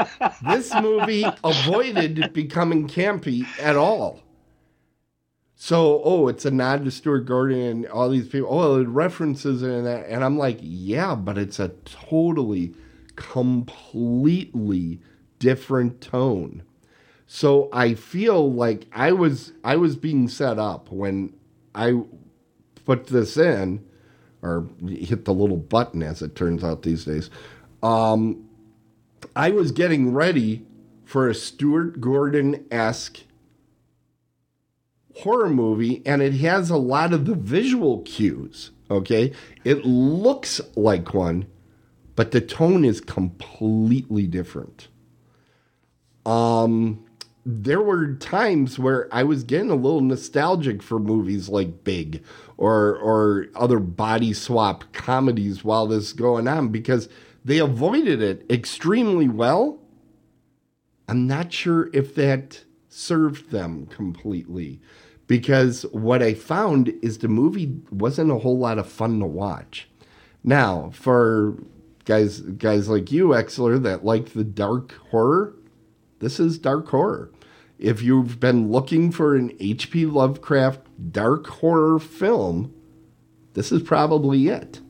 this movie avoided becoming campy at all. So, oh, it's a nod to Stuart Gordon and all these people. Oh, it references and that. And I'm like, yeah, but it's a totally, completely different tone. So I feel like I was I was being set up when I put this in, or hit the little button as it turns out these days. Um, I was getting ready for a Stuart Gordon esque horror movie and it has a lot of the visual cues. Okay. It looks like one, but the tone is completely different. Um, there were times where I was getting a little nostalgic for movies like Big or or other body swap comedies while this is going on because they avoided it extremely well. I'm not sure if that served them completely because what I found is the movie wasn't a whole lot of fun to watch. Now, for guys guys like you, Exler, that like the dark horror, this is dark horror. If you've been looking for an H.P. Lovecraft dark horror film, this is probably it.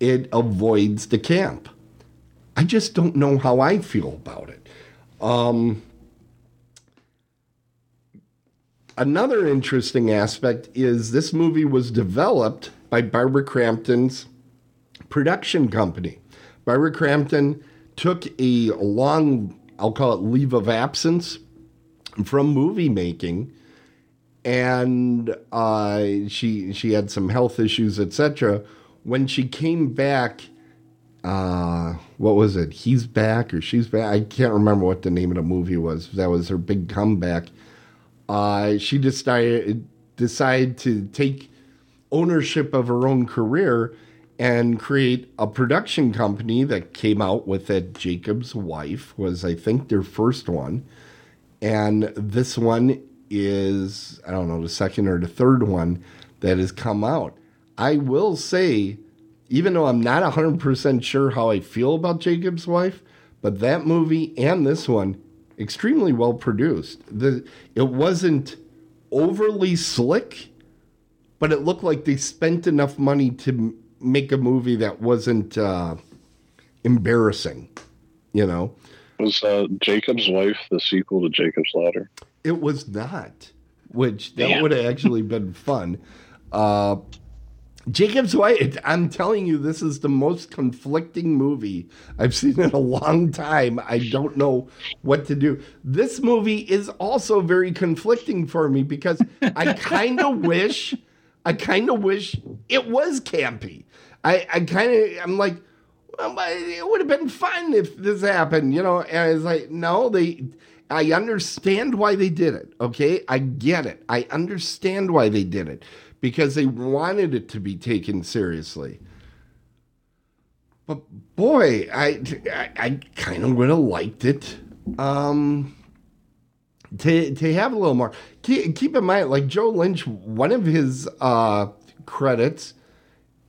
It avoids the camp. I just don't know how I feel about it. Um, another interesting aspect is this movie was developed by Barbara Crampton's production company. Barbara Crampton took a long, I'll call it leave of absence from movie making, and uh, she she had some health issues, etc. When she came back, uh, what was it? He's back or she's back? I can't remember what the name of the movie was. That was her big comeback. Uh, she decided decided to take ownership of her own career and create a production company that came out with that Jacob's wife was I think their first one and this one is I don't know the second or the third one that has come out. I will say even though I'm not 100% sure how I feel about Jacob's wife, but that movie and this one extremely well produced. The it wasn't overly slick, but it looked like they spent enough money to m- make a movie that wasn't uh, embarrassing. You know, Was uh, Jacob's wife the sequel to Jacob's Ladder? it was not, which that Damn. would have actually been fun. Uh, Jacob's Wife, I'm telling you, this is the most conflicting movie I've seen in a long time. I don't know what to do. This movie is also very conflicting for me because I kind of wish, I kind of wish it was campy. I, I kind of, I'm like, well, but it would have been fun if this happened, you know. And it's like, no, they. I understand why they did it. Okay, I get it. I understand why they did it because they wanted it to be taken seriously. But boy, I I, I kind of would have liked it. Um, to to have a little more. Keep, keep in mind, like Joe Lynch, one of his uh, credits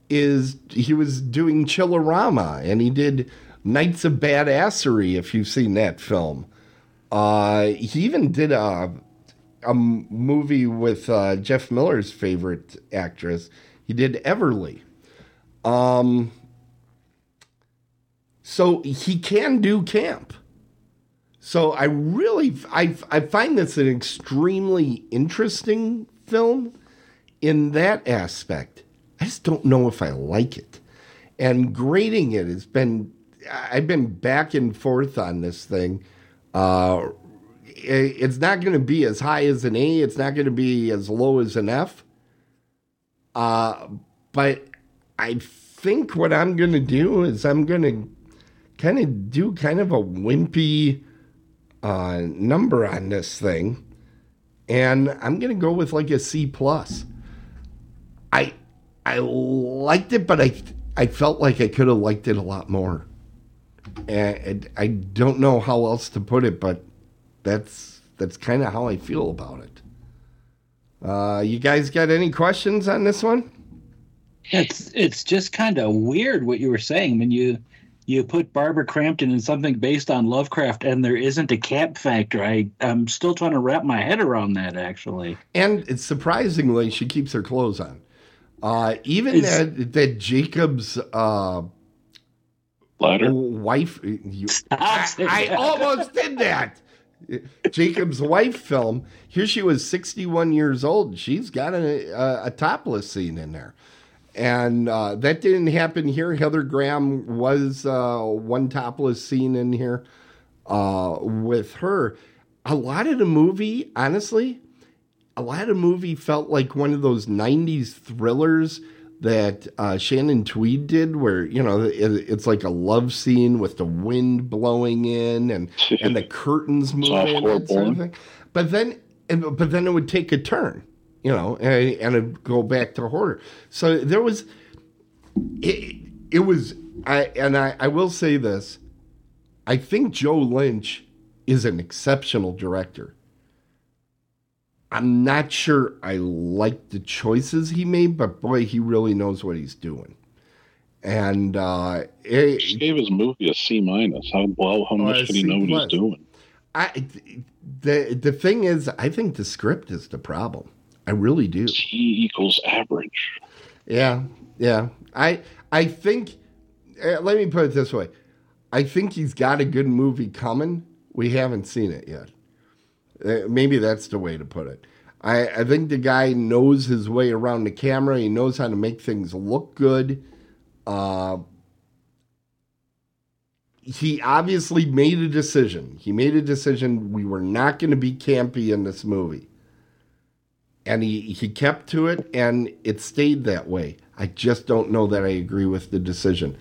is he was doing Chillerama, and he did Knights of Badassery. If you've seen that film, uh, he even did a a movie with uh, Jeff Miller's favorite actress. He did Everly. Um, so he can do camp. So I really I I find this an extremely interesting film in that aspect. I just don't know if I like it. And grading it has been I've been back and forth on this thing. Uh it- it's not going to be as high as an A. It's not going to be as low as an F. Uh, but I think what I'm going to do is I'm going to kind of do kind of a wimpy uh, number on this thing, and I'm going to go with like a C plus. I I liked it, but I I felt like I could have liked it a lot more. And I don't know how else to put it, but that's that's kind of how I feel about it. Uh, you guys got any questions on this one? It's it's just kind of weird what you were saying when you you put Barbara Crampton in something based on Lovecraft and there isn't a camp factor. I I'm still trying to wrap my head around that actually. And it's surprisingly, she keeps her clothes on. Uh, even It's- that that Jacob's uh, Ladder? wife. You, Stop I, I almost did that. Jacob's wife film. Here she was, 61 years old. She's got a, a, a topless scene in there. And uh, that didn't happen here. Heather Graham was uh, one topless scene in here uh, with her. A lot of the movie, honestly, a lot of the movie felt like one of those 90s thrillers that uh, Shannon Tweed did, where, you know, it, it's like a love scene with the wind blowing in and, and the curtains moving and sort of thing. But then, and, but then it would take a turn, you know, and, and it'd go back to horror. So there was, it, it was, I, and I, I will say this, I think Joe Lynch is an exceptional director. I'm not sure I like the choices he made, but boy, he really knows what he's doing. And uh, it, He gave his movie a C minus. How well? How Oh, much did he know what he's doing? I, the the thing is, I think the script is the problem. I really do. C equals average. Yeah, yeah. I I think. Uh, let me put it this way. I think he's got a good movie coming. We haven't seen it yet. Uh, maybe that's the way to put it. I, I think the guy knows his way around the camera. He knows how to make things look good. Uh, he obviously made a decision. He made a decision. We were not going to be campy in this movie. And he, he kept to it, and it stayed that way. I just don't know that I agree with the decision.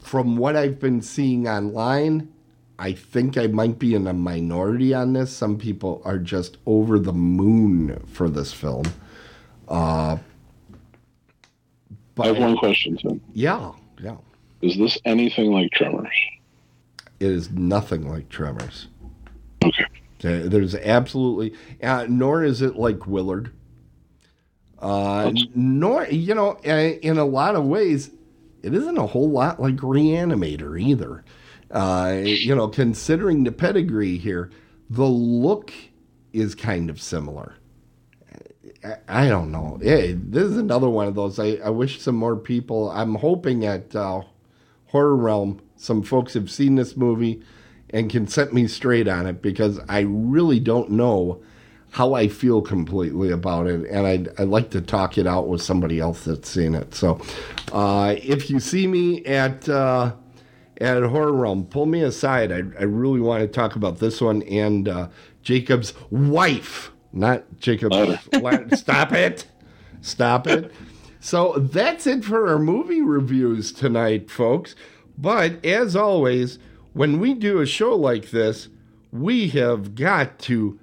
From what I've been seeing online, I think I might be in a minority on this. Some people are just over the moon for this film. Uh, I have one question, Tim. Yeah, yeah. Is this anything like Tremors? It is nothing like Tremors. Okay. There's absolutely, uh, nor is it like Willard. Uh, nor, you know, in a lot of ways, it isn't a whole lot like Reanimator either. Uh, you know, considering the pedigree here, the look is kind of similar. I, don't know. Hey, this is another one of those. I, I wish some more people. I'm hoping at uh, Horror Realm, some folks have seen this movie and can set me straight on it because I really don't know how I feel completely about it, and I'd, I'd like to talk it out with somebody else that's seen it. So, uh, if you see me at uh, at Horror Realm, pull me aside. I, I really want to talk about this one and uh, Jacob's wife, not Jacob's. wife. Stop it! Stop it! So that's it for our movie reviews tonight, folks. But as always, when we do a show like this, we have got to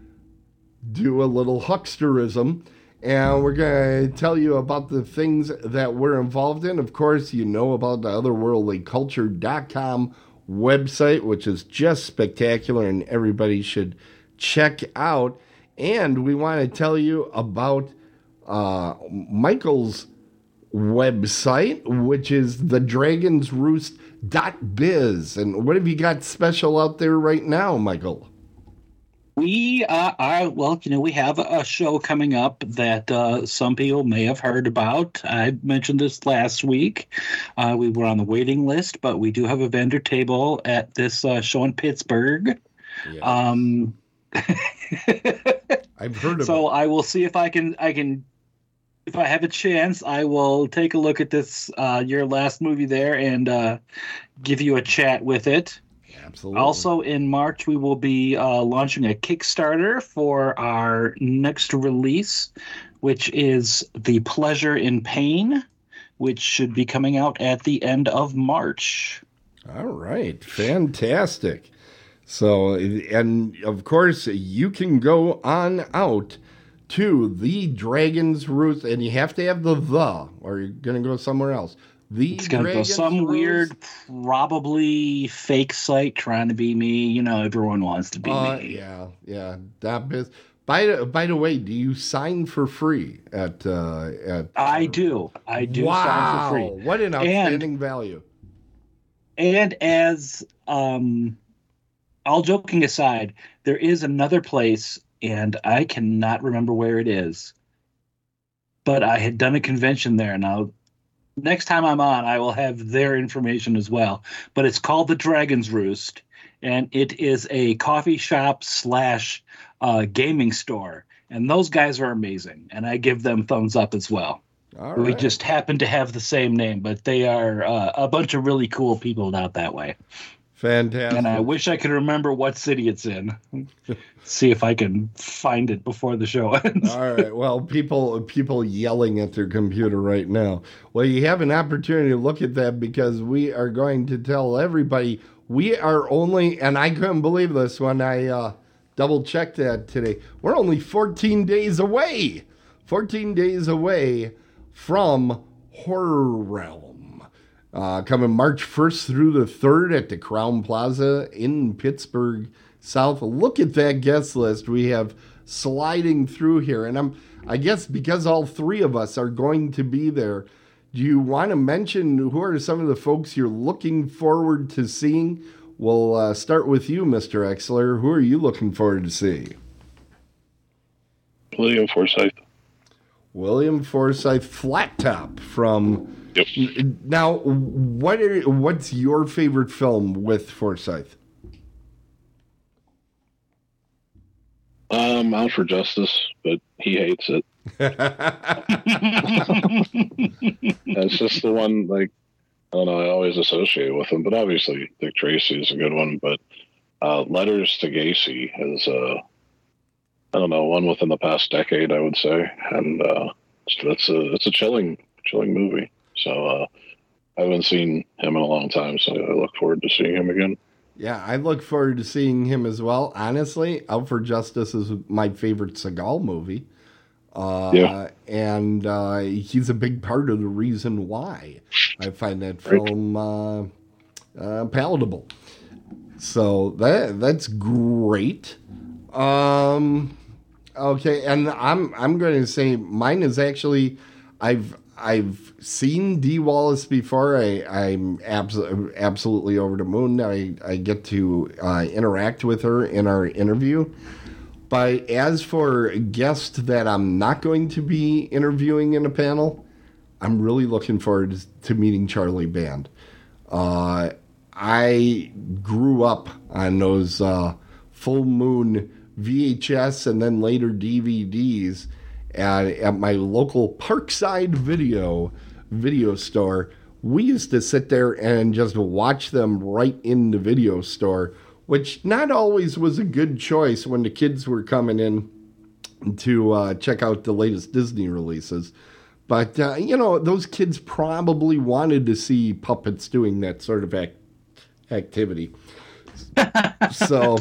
do a little hucksterism. And we're going to tell you about the things that we're involved in. Of course, you know about the otherworldlyculture.com website, which is just spectacular and everybody should check out. And we want to tell you about uh, Michael's website, which is the Dragon's Roost.biz. And what have you got special out there right now, Michael? We uh, are, well, you know, we have a show coming up that uh, some people may have heard about. I mentioned this last week. Uh, we were on the waiting list, but we do have a vendor table at this uh, show in Pittsburgh. Yeah. Um, I've heard of so it. I will see if I can, I can, if I have a chance, I will take a look at this, uh, your last movie there and uh, give you a chat with it. Absolutely. Also, in March, we will be uh, launching a Kickstarter for our next release, which is The Pleasure in Pain, which should be coming out at the end of March. All right. Fantastic. So, and of course, you can go on out to the Dragon's Roost, and you have to have the the, or you're going to go somewhere else. The it's gonna go some weird, probably fake site trying to be me. You know, everyone wants to be uh, me. Yeah, yeah. That is. By the by the way, do you sign for free at uh, at? I do. I do wow, sign for free. What an outstanding and, value! And as um, all joking aside, there is another place, and I cannot remember where it is. But I had done a convention there, and I'll next time I'm on, I will have their information as well. But it's called the Dragon's Roost, and it is a coffee shop slash uh, gaming store. And those guys are amazing, and I give them thumbs up as well. We just happen to have the same name, but they are uh, a bunch of really cool people out that way. Fantastic. And I wish I could remember what city it's in. See if I can find it before the show ends. All right. Well, people people yelling at their computer right now. Well, you have an opportunity to look at that because we are going to tell everybody we are only and I couldn't believe this when I uh, double checked that today. We're only 14 days away. 14 days away from Horror Realm. Uh, coming March 1st through the 3rd at the Crowne Plaza in Pittsburgh South. Look at that guest list we have sliding through here. And I'm, I guess because all three of us are going to be there, do you want to mention who are some of the folks you're looking forward to seeing? We'll uh, start with you, Mr. Exler. Who are you looking forward to see? William Forsythe. William Forsythe Flat Top from. Yep. Now, what are what's your favorite film with Forsythe? Um, out for justice, but he hates it. That's just the one. Like I don't know. I always associate with him, but obviously Dick Tracy is a good one. But uh, Letters to Gacy is uh, I don't know one within the past decade, I would say, and uh, it's a it's a chilling chilling movie. So uh, I haven't seen him in a long time, so I look forward to seeing him again. Yeah, I look forward to seeing him as well. Honestly, Out for Justice is my favorite Seagal movie. Uh, Yeah. And uh, he's a big part of the reason why I find that film uh, uh, palatable. So that that's great. Um, okay, and I'm I'm going to say mine is actually I've I've seen Dee Wallace before. I I'm abso- absolutely over the moon. I I get to uh, interact with her in our interview. But as for a guest that I'm not going to be interviewing in a panel, I'm really looking forward to meeting Charlie Band. Uh, I grew up on those uh, full moon VHS and then later DVDs at, at my local Parkside Video video store. We used to sit there and just watch them right in the video store, which not always was a good choice when the kids were coming in to uh, check out the latest Disney releases. But, uh, you know, those kids probably wanted to see puppets doing that sort of act- activity. so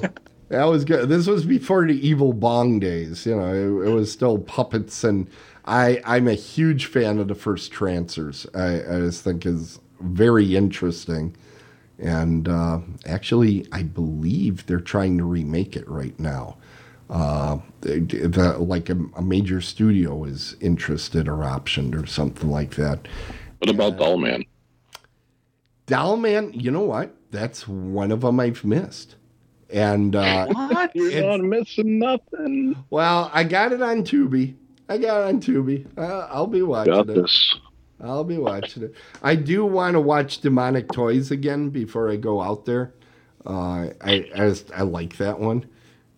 that was good. This was before the evil bong days. You know, it, it was still puppets. And I, I'm a huge fan of the first Trancers. I, I just think is very interesting. And uh, actually, I believe they're trying to remake it right now. Uh, the, like a, a major studio is interested or optioned or something like that. What about Dollman? Dollman, you know what? That's one of them I've missed. And uh, What? You're not missing nothing. well, I got it on Tubi. I got it on Tubi. Uh, I'll be watching Got it. this. I'll be watching it. I do want to watch Demonic Toys again before I go out there. Uh, I, I just I like that one,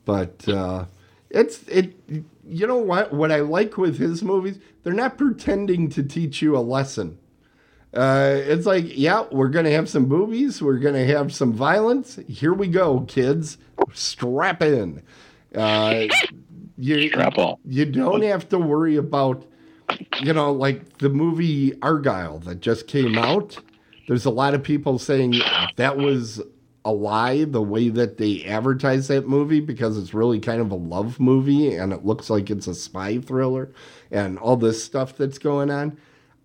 but uh, it's it. You know what? What I like with his movies, they're not pretending to teach you a lesson. Uh, it's like, yeah, we're gonna have some movies, we're gonna have some violence. Here we go, kids. Strap in. Uh, you, Strap on. you don't have to worry about you know like the movie argyle that just came out there's a lot of people saying that was a lie the way that they advertise that movie because it's really kind of a love movie and it looks like it's a spy thriller and all this stuff that's going on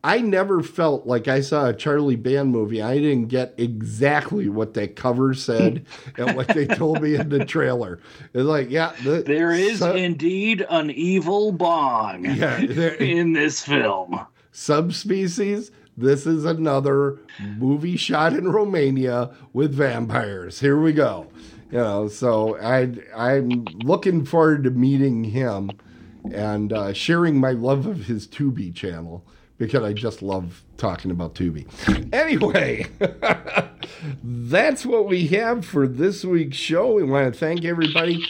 I never felt like I saw a Charlie Band movie. I didn't get exactly what that cover said and what they told me in the trailer. It's like, yeah, the, There is so- indeed an evil bong Yeah, there- in this film. subspecies. This is another movie shot in Romania with vampires. Here we go. You know, so I I'm looking forward to meeting him and uh, sharing my love of his Tubi channel because I just love talking about Tubi. Anyway, that's what we have for this week's show. We want to thank everybody.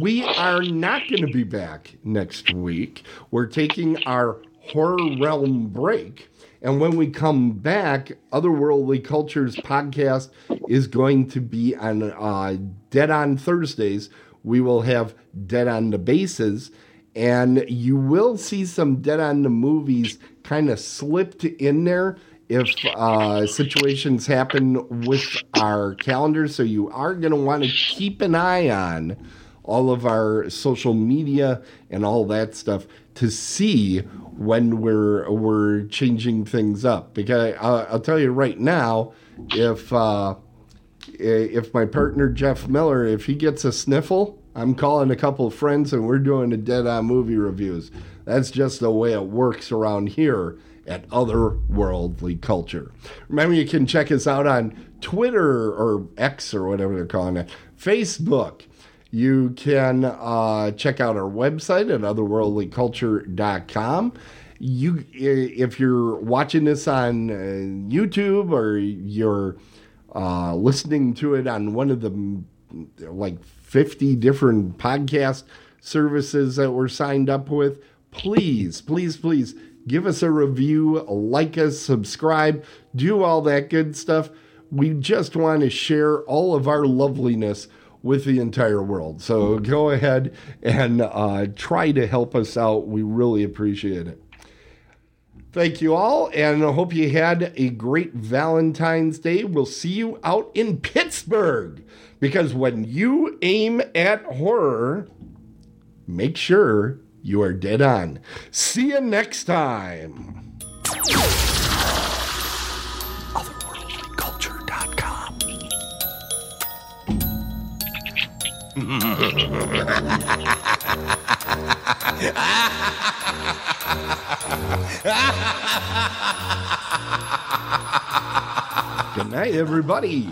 We are not going to be back next week. We're taking our horror realm break. And when we come back, Otherworldly Cultures podcast is going to be on uh, Dead on Thursdays. We will have Dead on the Bases, and you will see some Dead on the movies kind of slipped in there if uh, situations happen with our calendar. So you are going to want to keep an eye on all of our social media and all that stuff to see when we're we're changing things up. Because I'll, I'll tell you right now, if uh, if my partner Jeff Miller, if he gets a sniffle, I'm calling a couple of friends and we're doing a dead on movie reviews. That's just the way it works around here at Otherworldly Culture. Remember, you can check us out on Twitter or X or whatever they're calling it, Facebook. You can uh, check out our website at otherworldlyculture.com. you if you're watching this on uh, YouTube or you're uh, listening to it on one of the like 50 different podcast services that we're signed up with, please, please, please give us a review, like us, subscribe, do all that good stuff. We just want to share all of our loveliness with the entire world. So go ahead and uh, try to help us out. We really appreciate it. Thank you all, and I hope you had a great Valentine's Day. We'll see you out in Pittsburgh because when you aim at horror, make sure you are dead on. See you next time. Otherworldlyculture.com. Good night, everybody.